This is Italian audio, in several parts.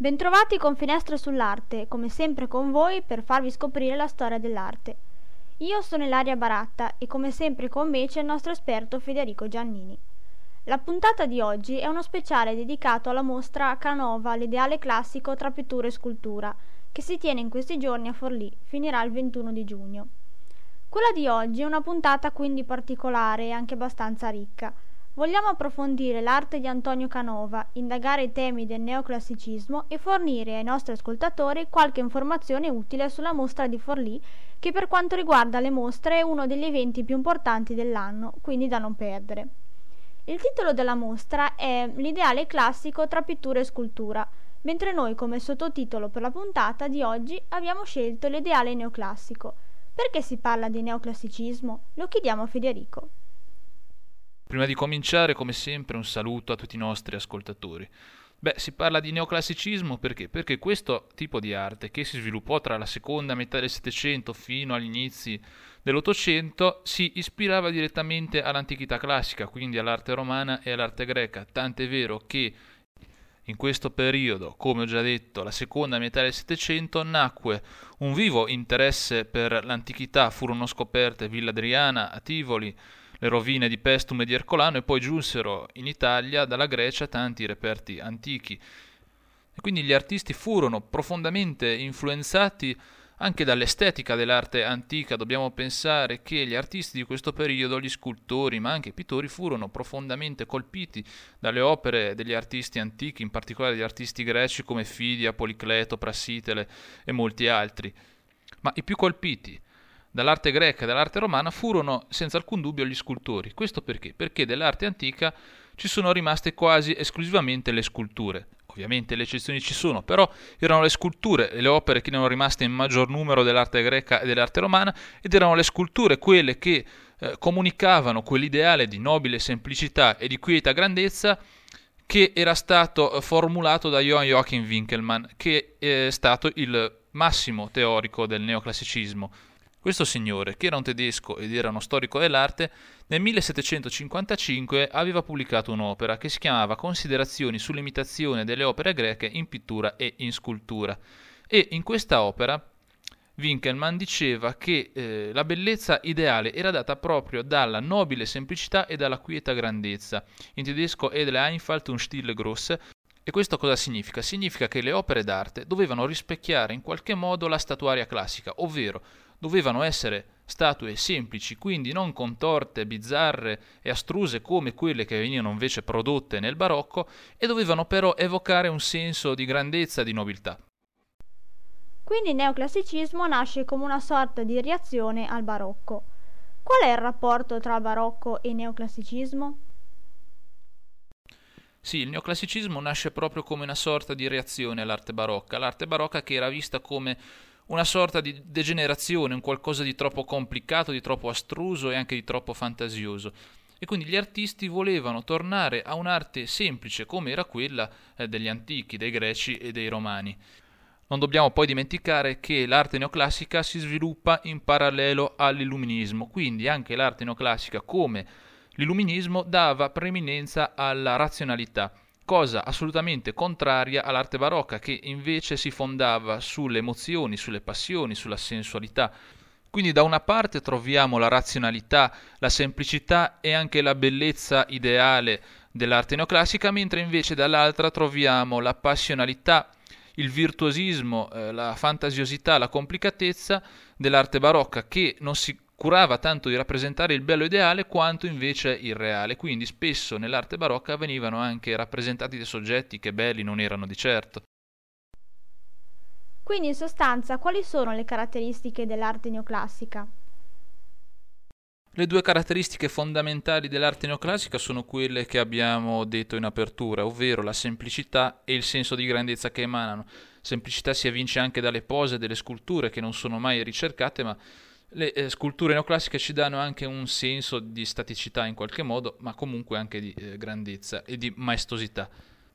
Bentrovati con Finestre sull'Arte, come sempre con voi per farvi scoprire la storia dell'arte. Io sono Ilaria Baratta e come sempre con me c'è il nostro esperto Federico Giannini. La puntata di oggi è uno speciale dedicato alla mostra Canova, l'ideale classico tra pittura e scultura, che si tiene in questi giorni a Forlì, finirà il 21 di giugno. Quella di oggi è una puntata quindi particolare e anche abbastanza ricca. Vogliamo approfondire l'arte di Antonio Canova, indagare i temi del neoclassicismo e fornire ai nostri ascoltatori qualche informazione utile sulla mostra di Forlì, che per quanto riguarda le mostre è uno degli eventi più importanti dell'anno, quindi da non perdere. Il titolo della mostra è L'ideale classico tra pittura e scultura, mentre noi come sottotitolo per la puntata di oggi abbiamo scelto l'ideale neoclassico. Perché si parla di neoclassicismo? Lo chiediamo a Federico. Prima di cominciare, come sempre, un saluto a tutti i nostri ascoltatori. Beh, si parla di neoclassicismo perché? Perché questo tipo di arte, che si sviluppò tra la seconda metà del Settecento fino agli inizi dell'Ottocento, si ispirava direttamente all'antichità classica, quindi all'arte romana e all'arte greca, tant'è vero che in questo periodo, come ho già detto, la seconda metà del Settecento, nacque un vivo interesse per l'antichità, furono scoperte Villa Adriana a Tivoli, le rovine di Pestum e di Ercolano e poi giunsero in Italia dalla Grecia tanti reperti antichi. E quindi gli artisti furono profondamente influenzati anche dall'estetica dell'arte antica. Dobbiamo pensare che gli artisti di questo periodo, gli scultori, ma anche i pittori, furono profondamente colpiti dalle opere degli artisti antichi, in particolare degli artisti greci come Fidia, Policleto, Prassitele e molti altri. Ma i più colpiti dall'arte greca e dall'arte romana furono senza alcun dubbio gli scultori. Questo perché? Perché dell'arte antica ci sono rimaste quasi esclusivamente le sculture. Ovviamente le eccezioni ci sono, però erano le sculture le opere che erano rimaste in maggior numero dell'arte greca e dell'arte romana ed erano le sculture quelle che eh, comunicavano quell'ideale di nobile semplicità e di quieta grandezza che era stato eh, formulato da Johann Joachim Winkelmann, che è stato il massimo teorico del neoclassicismo. Questo signore, che era un tedesco ed era uno storico dell'arte, nel 1755 aveva pubblicato un'opera che si chiamava Considerazioni sull'imitazione delle opere greche in pittura e in scultura. E in questa opera Winkelmann diceva che eh, la bellezza ideale era data proprio dalla nobile semplicità e dalla quieta grandezza. In tedesco Edle Einfalt und Stille Grosse. E questo cosa significa? Significa che le opere d'arte dovevano rispecchiare in qualche modo la statuaria classica, ovvero dovevano essere statue semplici, quindi non contorte, bizzarre e astruse come quelle che venivano invece prodotte nel barocco, e dovevano però evocare un senso di grandezza e di nobiltà. Quindi il neoclassicismo nasce come una sorta di reazione al barocco. Qual è il rapporto tra barocco e neoclassicismo? Sì, il neoclassicismo nasce proprio come una sorta di reazione all'arte barocca, l'arte barocca che era vista come una sorta di degenerazione, un qualcosa di troppo complicato, di troppo astruso e anche di troppo fantasioso. E quindi gli artisti volevano tornare a un'arte semplice come era quella eh, degli antichi, dei greci e dei romani. Non dobbiamo poi dimenticare che l'arte neoclassica si sviluppa in parallelo all'illuminismo, quindi anche l'arte neoclassica come l'illuminismo dava preeminenza alla razionalità cosa assolutamente contraria all'arte barocca che invece si fondava sulle emozioni, sulle passioni, sulla sensualità. Quindi da una parte troviamo la razionalità, la semplicità e anche la bellezza ideale dell'arte neoclassica, mentre invece dall'altra troviamo la passionalità, il virtuosismo, eh, la fantasiosità, la complicatezza dell'arte barocca che non si curava tanto di rappresentare il bello ideale quanto invece il reale, quindi spesso nell'arte barocca venivano anche rappresentati dei soggetti che belli non erano di certo. Quindi in sostanza quali sono le caratteristiche dell'arte neoclassica? Le due caratteristiche fondamentali dell'arte neoclassica sono quelle che abbiamo detto in apertura, ovvero la semplicità e il senso di grandezza che emanano. Semplicità si evince anche dalle pose delle sculture che non sono mai ricercate, ma le eh, sculture neoclassiche ci danno anche un senso di staticità in qualche modo, ma comunque anche di eh, grandezza e di maestosità.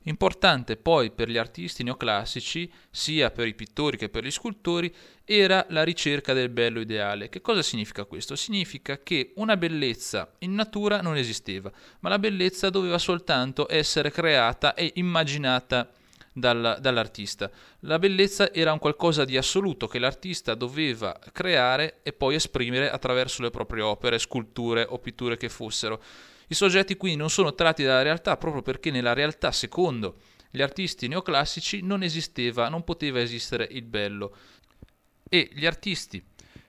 Importante poi per gli artisti neoclassici, sia per i pittori che per gli scultori, era la ricerca del bello ideale. Che cosa significa questo? Significa che una bellezza in natura non esisteva, ma la bellezza doveva soltanto essere creata e immaginata dal, dall'artista. La bellezza era un qualcosa di assoluto che l'artista doveva creare e poi esprimere attraverso le proprie opere, sculture o pitture che fossero. I soggetti quindi non sono tratti dalla realtà proprio perché nella realtà, secondo gli artisti neoclassici, non esisteva, non poteva esistere il bello. E gli artisti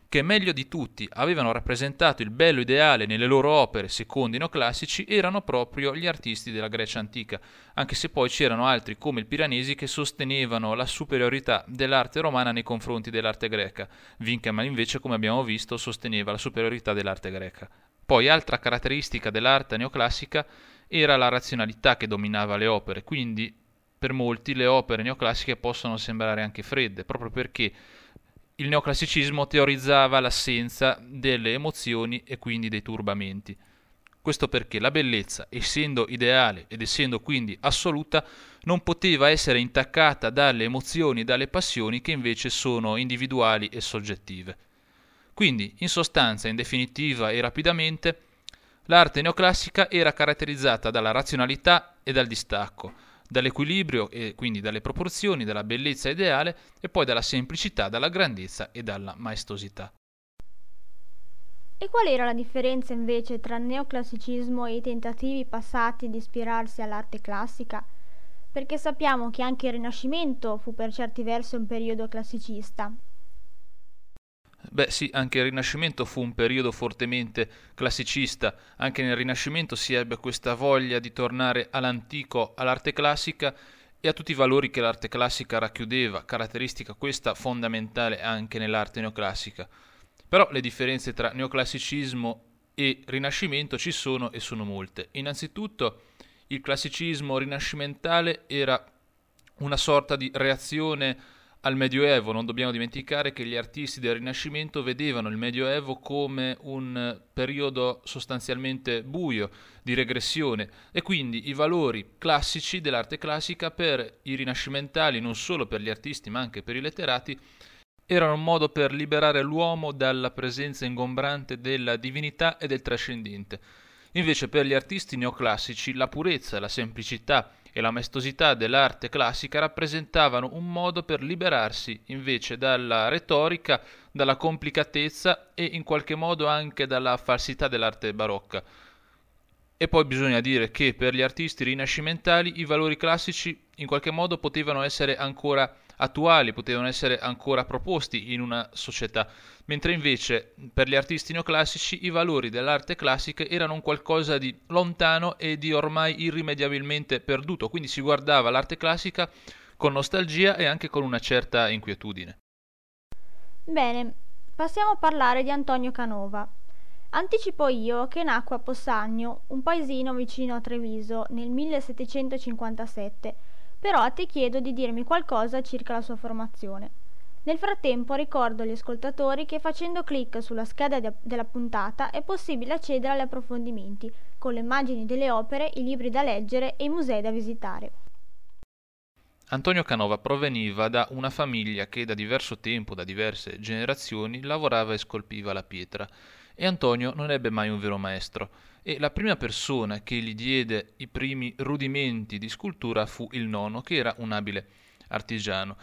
che meglio di tutti avevano rappresentato il bello ideale nelle loro opere secondo i neoclassici erano proprio gli artisti della Grecia antica, anche se poi c'erano altri come il Piranesi che sostenevano la superiorità dell'arte romana nei confronti dell'arte greca. Winkelmann invece, come abbiamo visto, sosteneva la superiorità dell'arte greca. Poi altra caratteristica dell'arte neoclassica era la razionalità che dominava le opere, quindi per molti le opere neoclassiche possono sembrare anche fredde, proprio perché il neoclassicismo teorizzava l'assenza delle emozioni e quindi dei turbamenti. Questo perché la bellezza, essendo ideale ed essendo quindi assoluta, non poteva essere intaccata dalle emozioni e dalle passioni che invece sono individuali e soggettive. Quindi, in sostanza, in definitiva e rapidamente, l'arte neoclassica era caratterizzata dalla razionalità e dal distacco, dall'equilibrio e quindi dalle proporzioni, dalla bellezza ideale e poi dalla semplicità, dalla grandezza e dalla maestosità. E qual era la differenza invece tra il neoclassicismo e i tentativi passati di ispirarsi all'arte classica? Perché sappiamo che anche il Rinascimento fu per certi versi un periodo classicista, Beh sì, anche il Rinascimento fu un periodo fortemente classicista, anche nel Rinascimento si ebbe questa voglia di tornare all'antico, all'arte classica e a tutti i valori che l'arte classica racchiudeva, caratteristica questa fondamentale anche nell'arte neoclassica. Però le differenze tra neoclassicismo e Rinascimento ci sono e sono molte. Innanzitutto il classicismo rinascimentale era una sorta di reazione al Medioevo. Non dobbiamo dimenticare che gli artisti del Rinascimento vedevano il Medioevo come un periodo sostanzialmente buio, di regressione, e quindi i valori classici dell'arte classica per i rinascimentali, non solo per gli artisti ma anche per i letterati, erano un modo per liberare l'uomo dalla presenza ingombrante della divinità e del trascendente. Invece per gli artisti neoclassici la purezza, la semplicità e la maestosità dell'arte classica rappresentavano un modo per liberarsi invece dalla retorica, dalla complicatezza e in qualche modo anche dalla falsità dell'arte barocca. E poi bisogna dire che per gli artisti rinascimentali i valori classici in qualche modo potevano essere ancora attuali, potevano essere ancora proposti in una società, mentre invece per gli artisti neoclassici i valori dell'arte classica erano un qualcosa di lontano e di ormai irrimediabilmente perduto, quindi si guardava l'arte classica con nostalgia e anche con una certa inquietudine. Bene, passiamo a parlare di Antonio Canova. Anticipo io che nacque a Possagno, un paesino vicino a Treviso, nel 1757 però te chiedo di dirmi qualcosa circa la sua formazione. Nel frattempo ricordo agli ascoltatori che facendo clic sulla scheda de- della puntata è possibile accedere agli approfondimenti, con le immagini delle opere, i libri da leggere e i musei da visitare. Antonio Canova proveniva da una famiglia che da diverso tempo, da diverse generazioni, lavorava e scolpiva la pietra, e Antonio non ebbe mai un vero maestro e la prima persona che gli diede i primi rudimenti di scultura fu il nonno, che era un abile artigiano.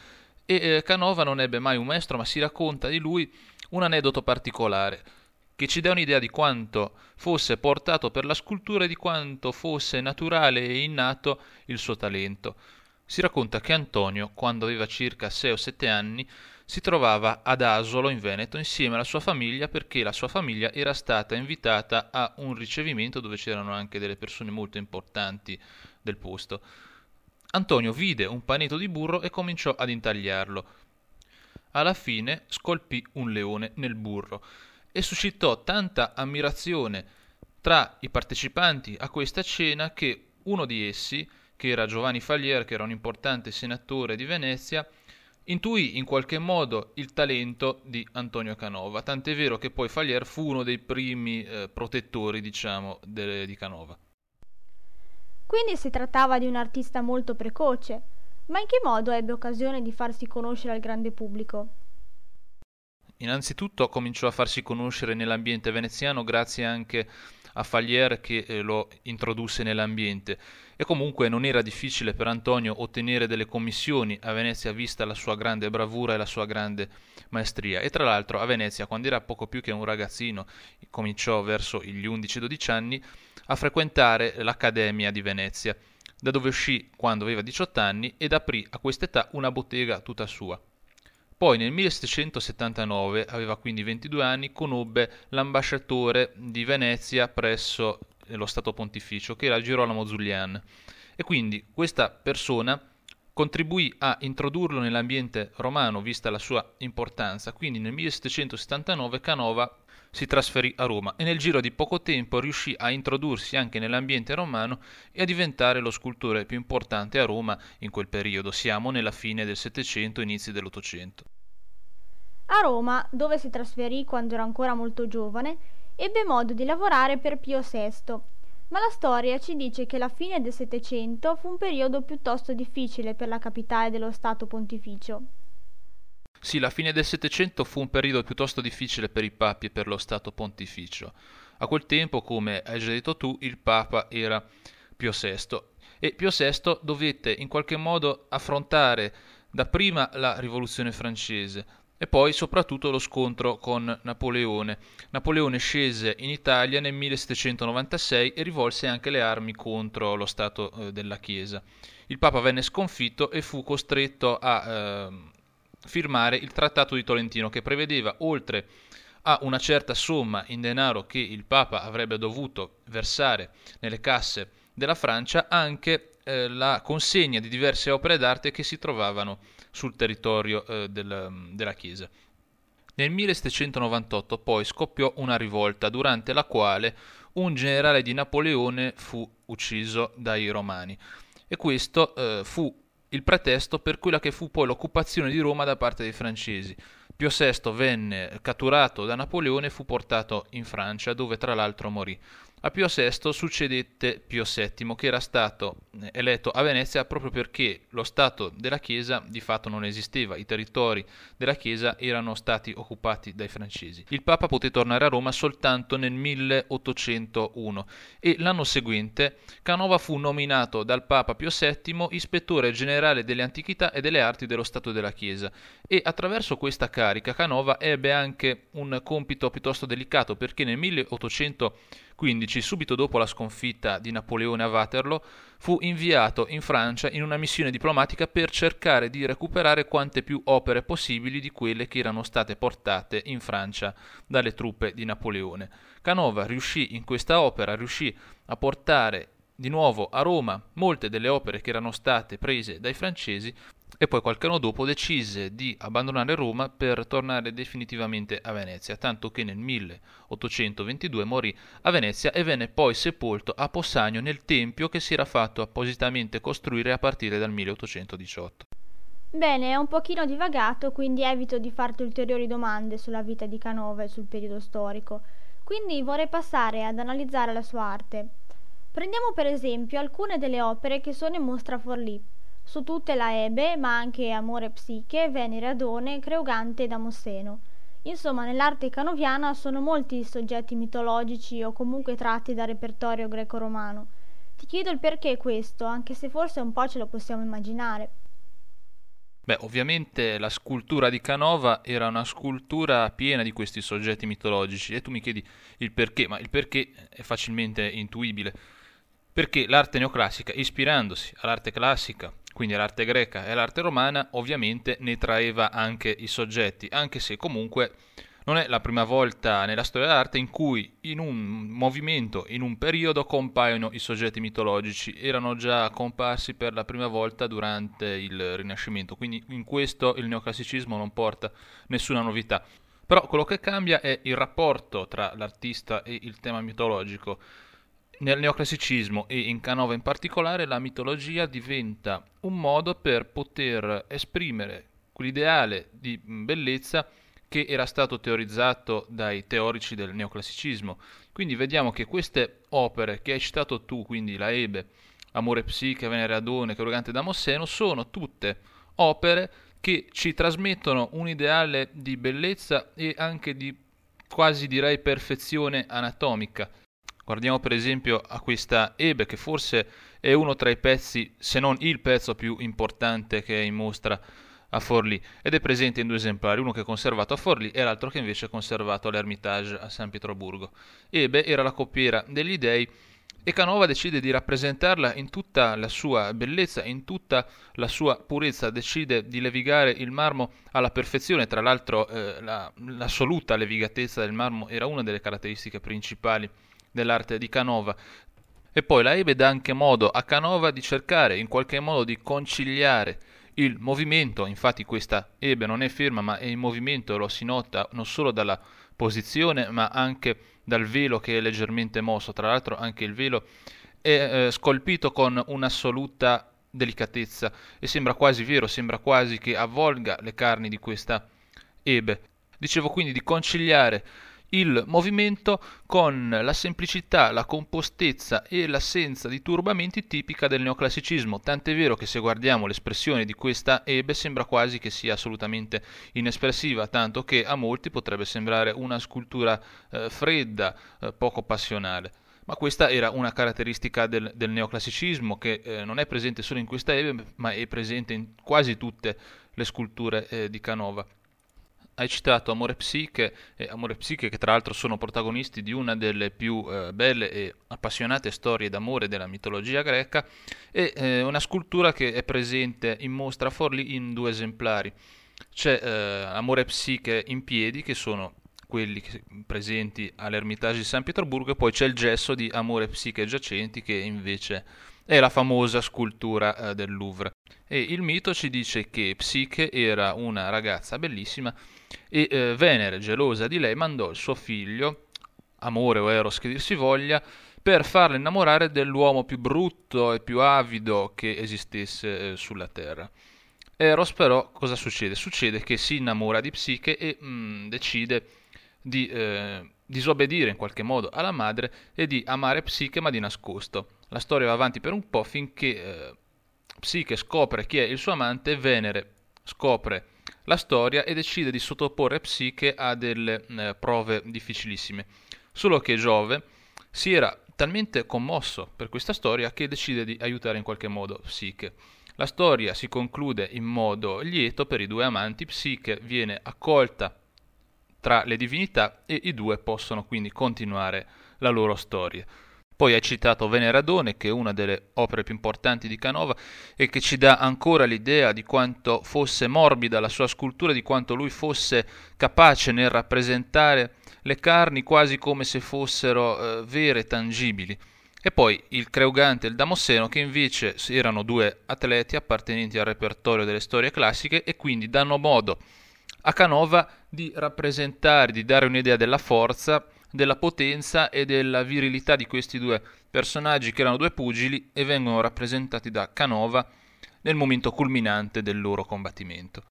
E eh, Canova non ebbe mai un maestro, ma si racconta di lui un aneddoto particolare che ci dà un'idea di quanto fosse portato per la scultura e di quanto fosse naturale e innato il suo talento. Si racconta che Antonio, quando aveva circa 6 o 7 anni, si trovava ad Asolo in Veneto insieme alla sua famiglia perché la sua famiglia era stata invitata a un ricevimento dove c'erano anche delle persone molto importanti del posto. Antonio vide un panetto di burro e cominciò ad intagliarlo. Alla fine scolpì un leone nel burro e suscitò tanta ammirazione tra i partecipanti a questa cena che uno di essi, che era Giovanni Falier, che era un importante senatore di Venezia, intuì in qualche modo il talento di Antonio Canova, tant'è vero che poi Falier fu uno dei primi eh, protettori, diciamo, de- di Canova. Quindi si trattava di un artista molto precoce, ma in che modo ebbe occasione di farsi conoscere al grande pubblico? Innanzitutto cominciò a farsi conoscere nell'ambiente veneziano grazie anche a Falier che eh, lo introdusse nell'ambiente. E comunque non era difficile per Antonio ottenere delle commissioni a Venezia vista la sua grande bravura e la sua grande maestria. E tra l'altro a Venezia, quando era poco più che un ragazzino, cominciò verso gli 11-12 anni a frequentare l'Accademia di Venezia, da dove uscì quando aveva 18 anni ed aprì a quest'età una bottega tutta sua. Poi nel 1779, aveva quindi 22 anni, conobbe l'ambasciatore di Venezia presso nello Stato Pontificio, che era Girolamo Zulian. E quindi questa persona contribuì a introdurlo nell'ambiente romano, vista la sua importanza. Quindi nel 1779 Canova si trasferì a Roma e nel giro di poco tempo riuscì a introdursi anche nell'ambiente romano e a diventare lo scultore più importante a Roma in quel periodo. Siamo nella fine del Settecento, inizi dell'Ottocento. A Roma, dove si trasferì quando era ancora molto giovane, ebbe modo di lavorare per Pio VI, ma la storia ci dice che la fine del Settecento fu un periodo piuttosto difficile per la capitale dello Stato pontificio. Sì, la fine del Settecento fu un periodo piuttosto difficile per i papi e per lo Stato pontificio. A quel tempo, come hai già detto tu, il Papa era Pio VI e Pio VI dovette in qualche modo affrontare dapprima la rivoluzione francese, e poi soprattutto lo scontro con Napoleone. Napoleone scese in Italia nel 1796 e rivolse anche le armi contro lo Stato eh, della Chiesa. Il Papa venne sconfitto e fu costretto a eh, firmare il Trattato di Tolentino che prevedeva oltre a una certa somma in denaro che il Papa avrebbe dovuto versare nelle casse della Francia anche eh, la consegna di diverse opere d'arte che si trovavano sul territorio eh, del, della Chiesa. Nel 1798 poi scoppiò una rivolta durante la quale un generale di Napoleone fu ucciso dai romani e questo eh, fu il pretesto per quella che fu poi l'occupazione di Roma da parte dei francesi. Pio VI venne catturato da Napoleone e fu portato in Francia dove tra l'altro morì. A Pio VI succedette Pio VII, che era stato eh, eletto a Venezia proprio perché lo Stato della Chiesa di fatto non esisteva, i territori della Chiesa erano stati occupati dai francesi. Il Papa poté tornare a Roma soltanto nel 1801 e l'anno seguente Canova fu nominato dal Papa Pio VII ispettore generale delle antichità e delle arti dello Stato della Chiesa e attraverso questa carica Canova ebbe anche un compito piuttosto delicato perché nel 1800 15, subito dopo la sconfitta di Napoleone a Waterloo, fu inviato in Francia in una missione diplomatica per cercare di recuperare quante più opere possibili di quelle che erano state portate in Francia dalle truppe di Napoleone. Canova riuscì in questa opera, riuscì a portare di nuovo a Roma molte delle opere che erano state prese dai francesi e poi qualche anno dopo decise di abbandonare Roma per tornare definitivamente a Venezia, tanto che nel 1822 morì a Venezia e venne poi sepolto a Possagno nel tempio che si era fatto appositamente costruire a partire dal 1818. Bene, è un pochino divagato, quindi evito di farti ulteriori domande sulla vita di Canova e sul periodo storico. Quindi vorrei passare ad analizzare la sua arte. Prendiamo per esempio alcune delle opere che sono in mostra a Forlì, su tutte la Ebe, ma anche Amore Psiche, Venere Adone, Creugante e Damosseno. Insomma, nell'arte canoviana sono molti i soggetti mitologici o comunque tratti dal repertorio greco-romano. Ti chiedo il perché questo, anche se forse un po' ce lo possiamo immaginare. Beh, ovviamente la scultura di Canova era una scultura piena di questi soggetti mitologici e tu mi chiedi il perché, ma il perché è facilmente intuibile. Perché l'arte neoclassica, ispirandosi all'arte classica, quindi l'arte greca e l'arte romana, ovviamente ne traeva anche i soggetti, anche se comunque non è la prima volta nella storia dell'arte in cui in un movimento, in un periodo, compaiono i soggetti mitologici, erano già comparsi per la prima volta durante il Rinascimento, quindi in questo il neoclassicismo non porta nessuna novità. Però quello che cambia è il rapporto tra l'artista e il tema mitologico. Nel neoclassicismo e in Canova in particolare la mitologia diventa un modo per poter esprimere quell'ideale di bellezza che era stato teorizzato dai teorici del neoclassicismo. Quindi vediamo che queste opere che hai citato tu, quindi la Ebe, Amore Psiche, Venere Adone, Carogante Damosseno, sono tutte opere che ci trasmettono un ideale di bellezza e anche di quasi direi perfezione anatomica Guardiamo per esempio a questa Ebe che forse è uno tra i pezzi, se non il pezzo più importante che è in mostra a Forlì ed è presente in due esemplari, uno che è conservato a Forlì e l'altro che invece è conservato all'Ermitage a San Pietroburgo. Ebe era la coppiera degli dei e Canova decide di rappresentarla in tutta la sua bellezza, in tutta la sua purezza, decide di levigare il marmo alla perfezione, tra l'altro eh, la, l'assoluta levigatezza del marmo era una delle caratteristiche principali dell'arte di Canova. E poi la Ebe dà anche modo a Canova di cercare in qualche modo di conciliare il movimento, infatti questa Ebe non è ferma ma è in movimento, lo si nota non solo dalla posizione ma anche dal velo che è leggermente mosso, tra l'altro anche il velo è eh, scolpito con un'assoluta delicatezza e sembra quasi vero, sembra quasi che avvolga le carni di questa ebe. Dicevo quindi di conciliare il movimento con la semplicità, la compostezza e l'assenza di turbamenti tipica del neoclassicismo, tant'è vero che se guardiamo l'espressione di questa ebe sembra quasi che sia assolutamente inespressiva, tanto che a molti potrebbe sembrare una scultura eh, fredda, eh, poco passionale. Ma questa era una caratteristica del, del neoclassicismo che eh, non è presente solo in questa ebe, ma è presente in quasi tutte le sculture eh, di Canova hai citato Amore Psiche e Amore Psiche che tra l'altro sono protagonisti di una delle più eh, belle e appassionate storie d'amore della mitologia greca e eh, una scultura che è presente in mostra a Forlì in due esemplari. C'è eh, Amore Psiche in piedi che sono quelli presenti all'Ermitage di San Pietroburgo e poi c'è il gesso di Amore Psiche giacenti che invece è la famosa scultura eh, del Louvre. E il mito ci dice che Psiche era una ragazza bellissima e eh, Venere, gelosa di lei, mandò il suo figlio, amore o eros che dir si voglia, per farla innamorare dell'uomo più brutto e più avido che esistesse eh, sulla terra. Eros però cosa succede? Succede che si innamora di Psiche e mh, mm, decide di eh, disobbedire in qualche modo alla madre e di amare Psiche ma di nascosto. La storia va avanti per un po' finché eh, Psiche scopre chi è il suo amante, Venere scopre la storia e decide di sottoporre Psiche a delle eh, prove difficilissime. Solo che Giove si era talmente commosso per questa storia che decide di aiutare in qualche modo Psiche. La storia si conclude in modo lieto per i due amanti, Psiche viene accolta tra le divinità e i due possono quindi continuare la loro storia. Poi hai citato Veneradone, che è una delle opere più importanti di Canova e che ci dà ancora l'idea di quanto fosse morbida la sua scultura, di quanto lui fosse capace nel rappresentare le carni quasi come se fossero eh, vere, tangibili. E poi il Creugante e il Damosseno, che invece erano due atleti appartenenti al repertorio delle storie classiche e quindi danno modo a Canova di rappresentare, di dare un'idea della forza della potenza e della virilità di questi due personaggi che erano due pugili e vengono rappresentati da Canova nel momento culminante del loro combattimento.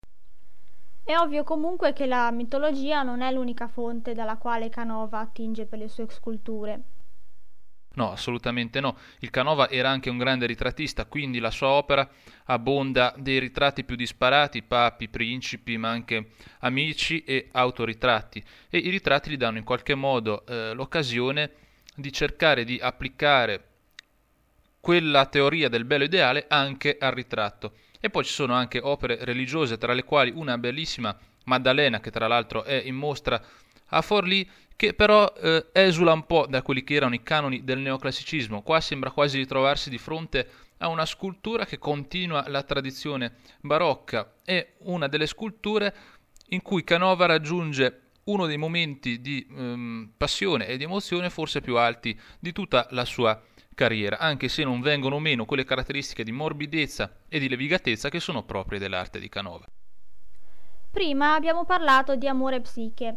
È ovvio comunque che la mitologia non è l'unica fonte dalla quale Canova attinge per le sue sculture. No, assolutamente no. Il Canova era anche un grande ritrattista, quindi la sua opera abbonda dei ritratti più disparati, papi, principi, ma anche amici e autoritratti. E i ritratti gli danno in qualche modo eh, l'occasione di cercare di applicare quella teoria del bello ideale anche al ritratto. E poi ci sono anche opere religiose, tra le quali una bellissima Maddalena, che tra l'altro è in mostra a Forlì, che però eh, esula un po' da quelli che erano i canoni del neoclassicismo. Qua sembra quasi di trovarsi di fronte a una scultura che continua la tradizione barocca. È una delle sculture in cui Canova raggiunge uno dei momenti di ehm, passione e di emozione forse più alti di tutta la sua carriera, anche se non vengono meno quelle caratteristiche di morbidezza e di levigatezza che sono proprie dell'arte di Canova. Prima abbiamo parlato di amore psiche,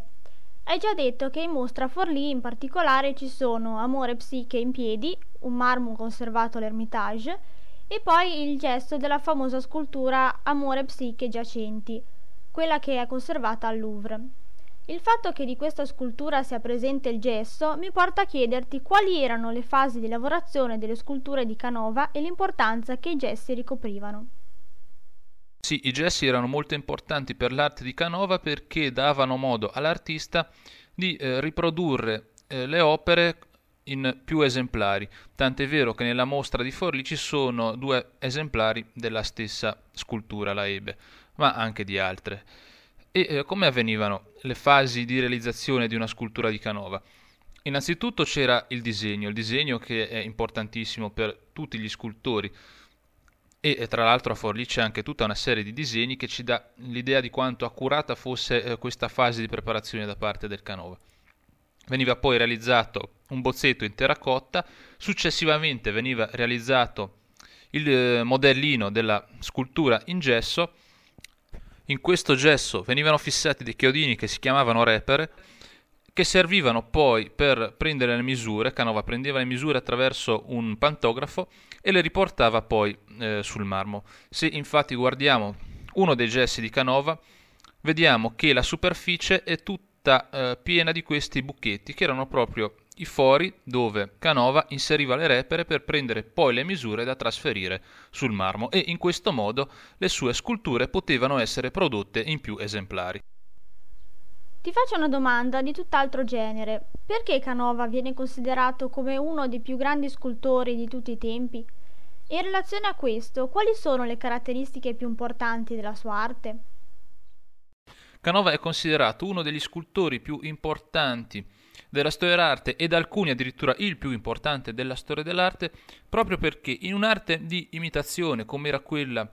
hai già detto che in mostra Forlì in particolare ci sono Amore Psiche in piedi, un marmo conservato all'Ermitage, e poi il gesto della famosa scultura Amore Psiche giacenti, quella che è conservata al Louvre. Il fatto che di questa scultura sia presente il gesso mi porta a chiederti quali erano le fasi di lavorazione delle sculture di Canova e l'importanza che i gessi ricoprivano. Sì, i gessi erano molto importanti per l'arte di Canova perché davano modo all'artista di eh, riprodurre eh, le opere in più esemplari, tant'è vero che nella mostra di Forlì ci sono due esemplari della stessa scultura, la Ebe, ma anche di altre. E eh, come avvenivano le fasi di realizzazione di una scultura di Canova? Innanzitutto c'era il disegno, il disegno che è importantissimo per tutti gli scultori e tra l'altro a Forlì c'è anche tutta una serie di disegni che ci dà l'idea di quanto accurata fosse eh, questa fase di preparazione da parte del Canova. Veniva poi realizzato un bozzetto in terracotta, successivamente veniva realizzato il eh, modellino della scultura in gesso. In questo gesso venivano fissati dei chiodini che si chiamavano repere, che servivano poi per prendere le misure. Canova prendeva le misure attraverso un pantografo e le riportava poi eh, sul marmo. Se infatti guardiamo uno dei gessi di Canova, vediamo che la superficie è tutta eh, piena di questi buchetti che erano proprio i fori dove Canova inseriva le repere per prendere poi le misure da trasferire sul marmo e in questo modo le sue sculture potevano essere prodotte in più esemplari. Ti faccio una domanda di tutt'altro genere. Perché Canova viene considerato come uno dei più grandi scultori di tutti i tempi? In relazione a questo, quali sono le caratteristiche più importanti della sua arte? Canova è considerato uno degli scultori più importanti della storia dell'arte ed alcuni addirittura il più importante della storia dell'arte, proprio perché in un'arte di imitazione come era quella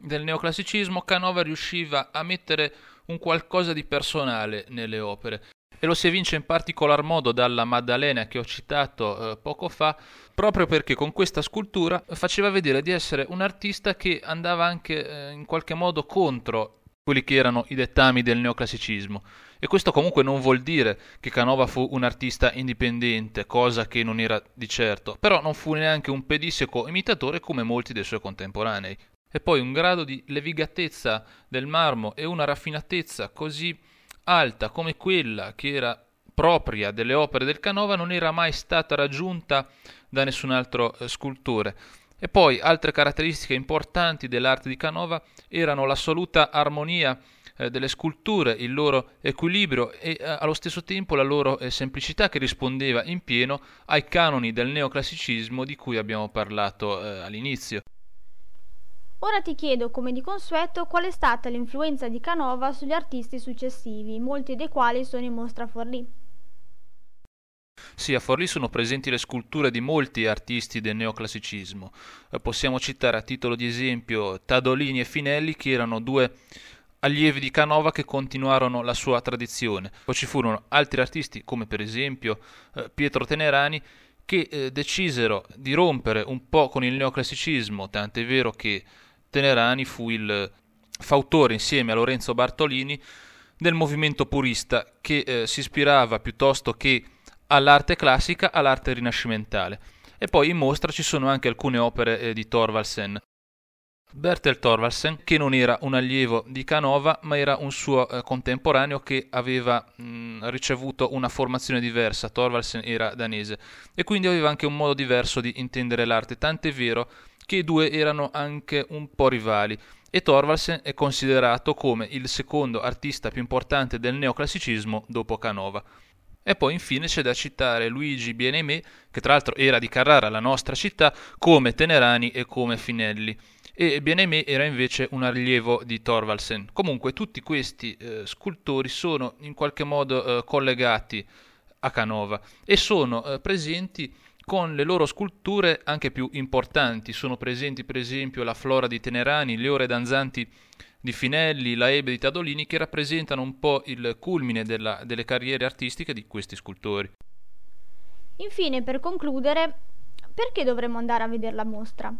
del neoclassicismo, Canova riusciva a mettere un qualcosa di personale nelle opere. E lo si evince in particolar modo dalla Maddalena che ho citato eh, poco fa, proprio perché con questa scultura faceva vedere di essere un artista che andava anche eh, in qualche modo contro quelli che erano i dettami del neoclassicismo. E questo comunque non vuol dire che Canova fu un artista indipendente, cosa che non era di certo, però non fu neanche un pedisseco imitatore come molti dei suoi contemporanei. E poi un grado di levigatezza del marmo e una raffinatezza così alta come quella che era propria delle opere del Canova non era mai stata raggiunta da nessun altro eh, scultore. E poi altre caratteristiche importanti dell'arte di Canova erano l'assoluta armonia eh, delle sculture, il loro equilibrio e eh, allo stesso tempo la loro semplicità che rispondeva in pieno ai canoni del neoclassicismo di cui abbiamo parlato all'inizio. Ora ti chiedo, come di consueto, qual è stata l'influenza di Canova sugli artisti successivi, molti dei quali sono in mostra Forlì. Sì, a Forlì sono presenti le sculture di molti artisti del neoclassicismo. Eh, possiamo citare a titolo di esempio Tadolini e Finelli, che erano due allievi di Canova che continuarono la sua tradizione. Poi ci furono altri artisti, come per esempio eh, Pietro Tenerani, che eh, decisero di rompere un po' con il neoclassicismo, tant'è vero che Tenerani fu il fautore insieme a Lorenzo Bartolini del movimento purista che eh, si ispirava piuttosto che all'arte classica, all'arte rinascimentale. E poi in mostra ci sono anche alcune opere eh, di Thorvaldsen. Bertel Thorvaldsen, che non era un allievo di Canova, ma era un suo eh, contemporaneo che aveva mh, ricevuto una formazione diversa. Thorvaldsen era danese e quindi aveva anche un modo diverso di intendere l'arte, tant'è vero che i due erano anche un po' rivali e Thorvaldsen è considerato come il secondo artista più importante del neoclassicismo dopo Canova. E poi infine c'è da citare Luigi Bienemé, che tra l'altro era di Carrara, la nostra città, come Tenerani e come Finelli. E Bienemé era invece un allievo di Thorvaldsen. Comunque tutti questi eh, scultori sono in qualche modo eh, collegati a Canova e sono eh, presenti con le loro sculture anche più importanti. Sono presenti per esempio la Flora di Tenerani, le ore danzanti di Finelli, la Ebe di Tadolini che rappresentano un po' il culmine della, delle carriere artistiche di questi scultori. Infine, per concludere, perché dovremmo andare a vedere la mostra?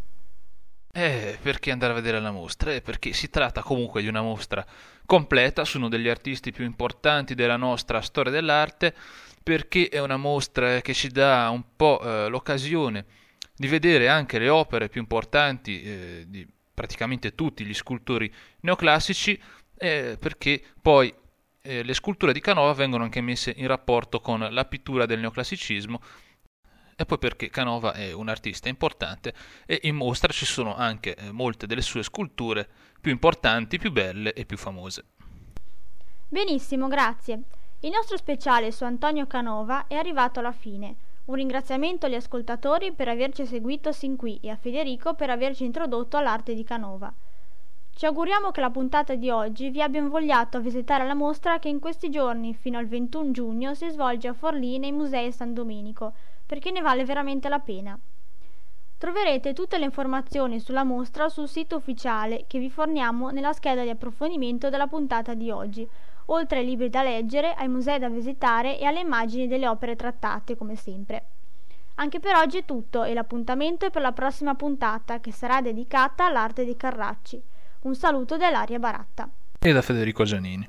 Eh, perché andare a vedere la mostra? Eh, perché si tratta comunque di una mostra completa su uno degli artisti più importanti della nostra storia dell'arte, perché è una mostra che ci dà un po' eh, l'occasione di vedere anche le opere più importanti eh, di praticamente tutti gli scultori neoclassici, eh, perché poi eh, le sculture di Canova vengono anche messe in rapporto con la pittura del neoclassicismo e poi perché Canova è un artista importante e in mostra ci sono anche eh, molte delle sue sculture più importanti, più belle e più famose. Benissimo, grazie. Il nostro speciale su Antonio Canova è arrivato alla fine. Un ringraziamento agli ascoltatori per averci seguito sin qui e a Federico per averci introdotto all'arte di Canova. Ci auguriamo che la puntata di oggi vi abbia invogliato a visitare la mostra che in questi giorni, fino al 21 giugno, si svolge a Forlì nei musei San Domenico, perché ne vale veramente la pena. Troverete tutte le informazioni sulla mostra sul sito ufficiale che vi forniamo nella scheda di approfondimento della puntata di oggi, oltre ai libri da leggere, ai musei da visitare e alle immagini delle opere trattate, come sempre. Anche per oggi è tutto e l'appuntamento è per la prossima puntata che sarà dedicata all'arte dei Carracci. Un saluto dall'Aria Baratta. E da Federico Giannini.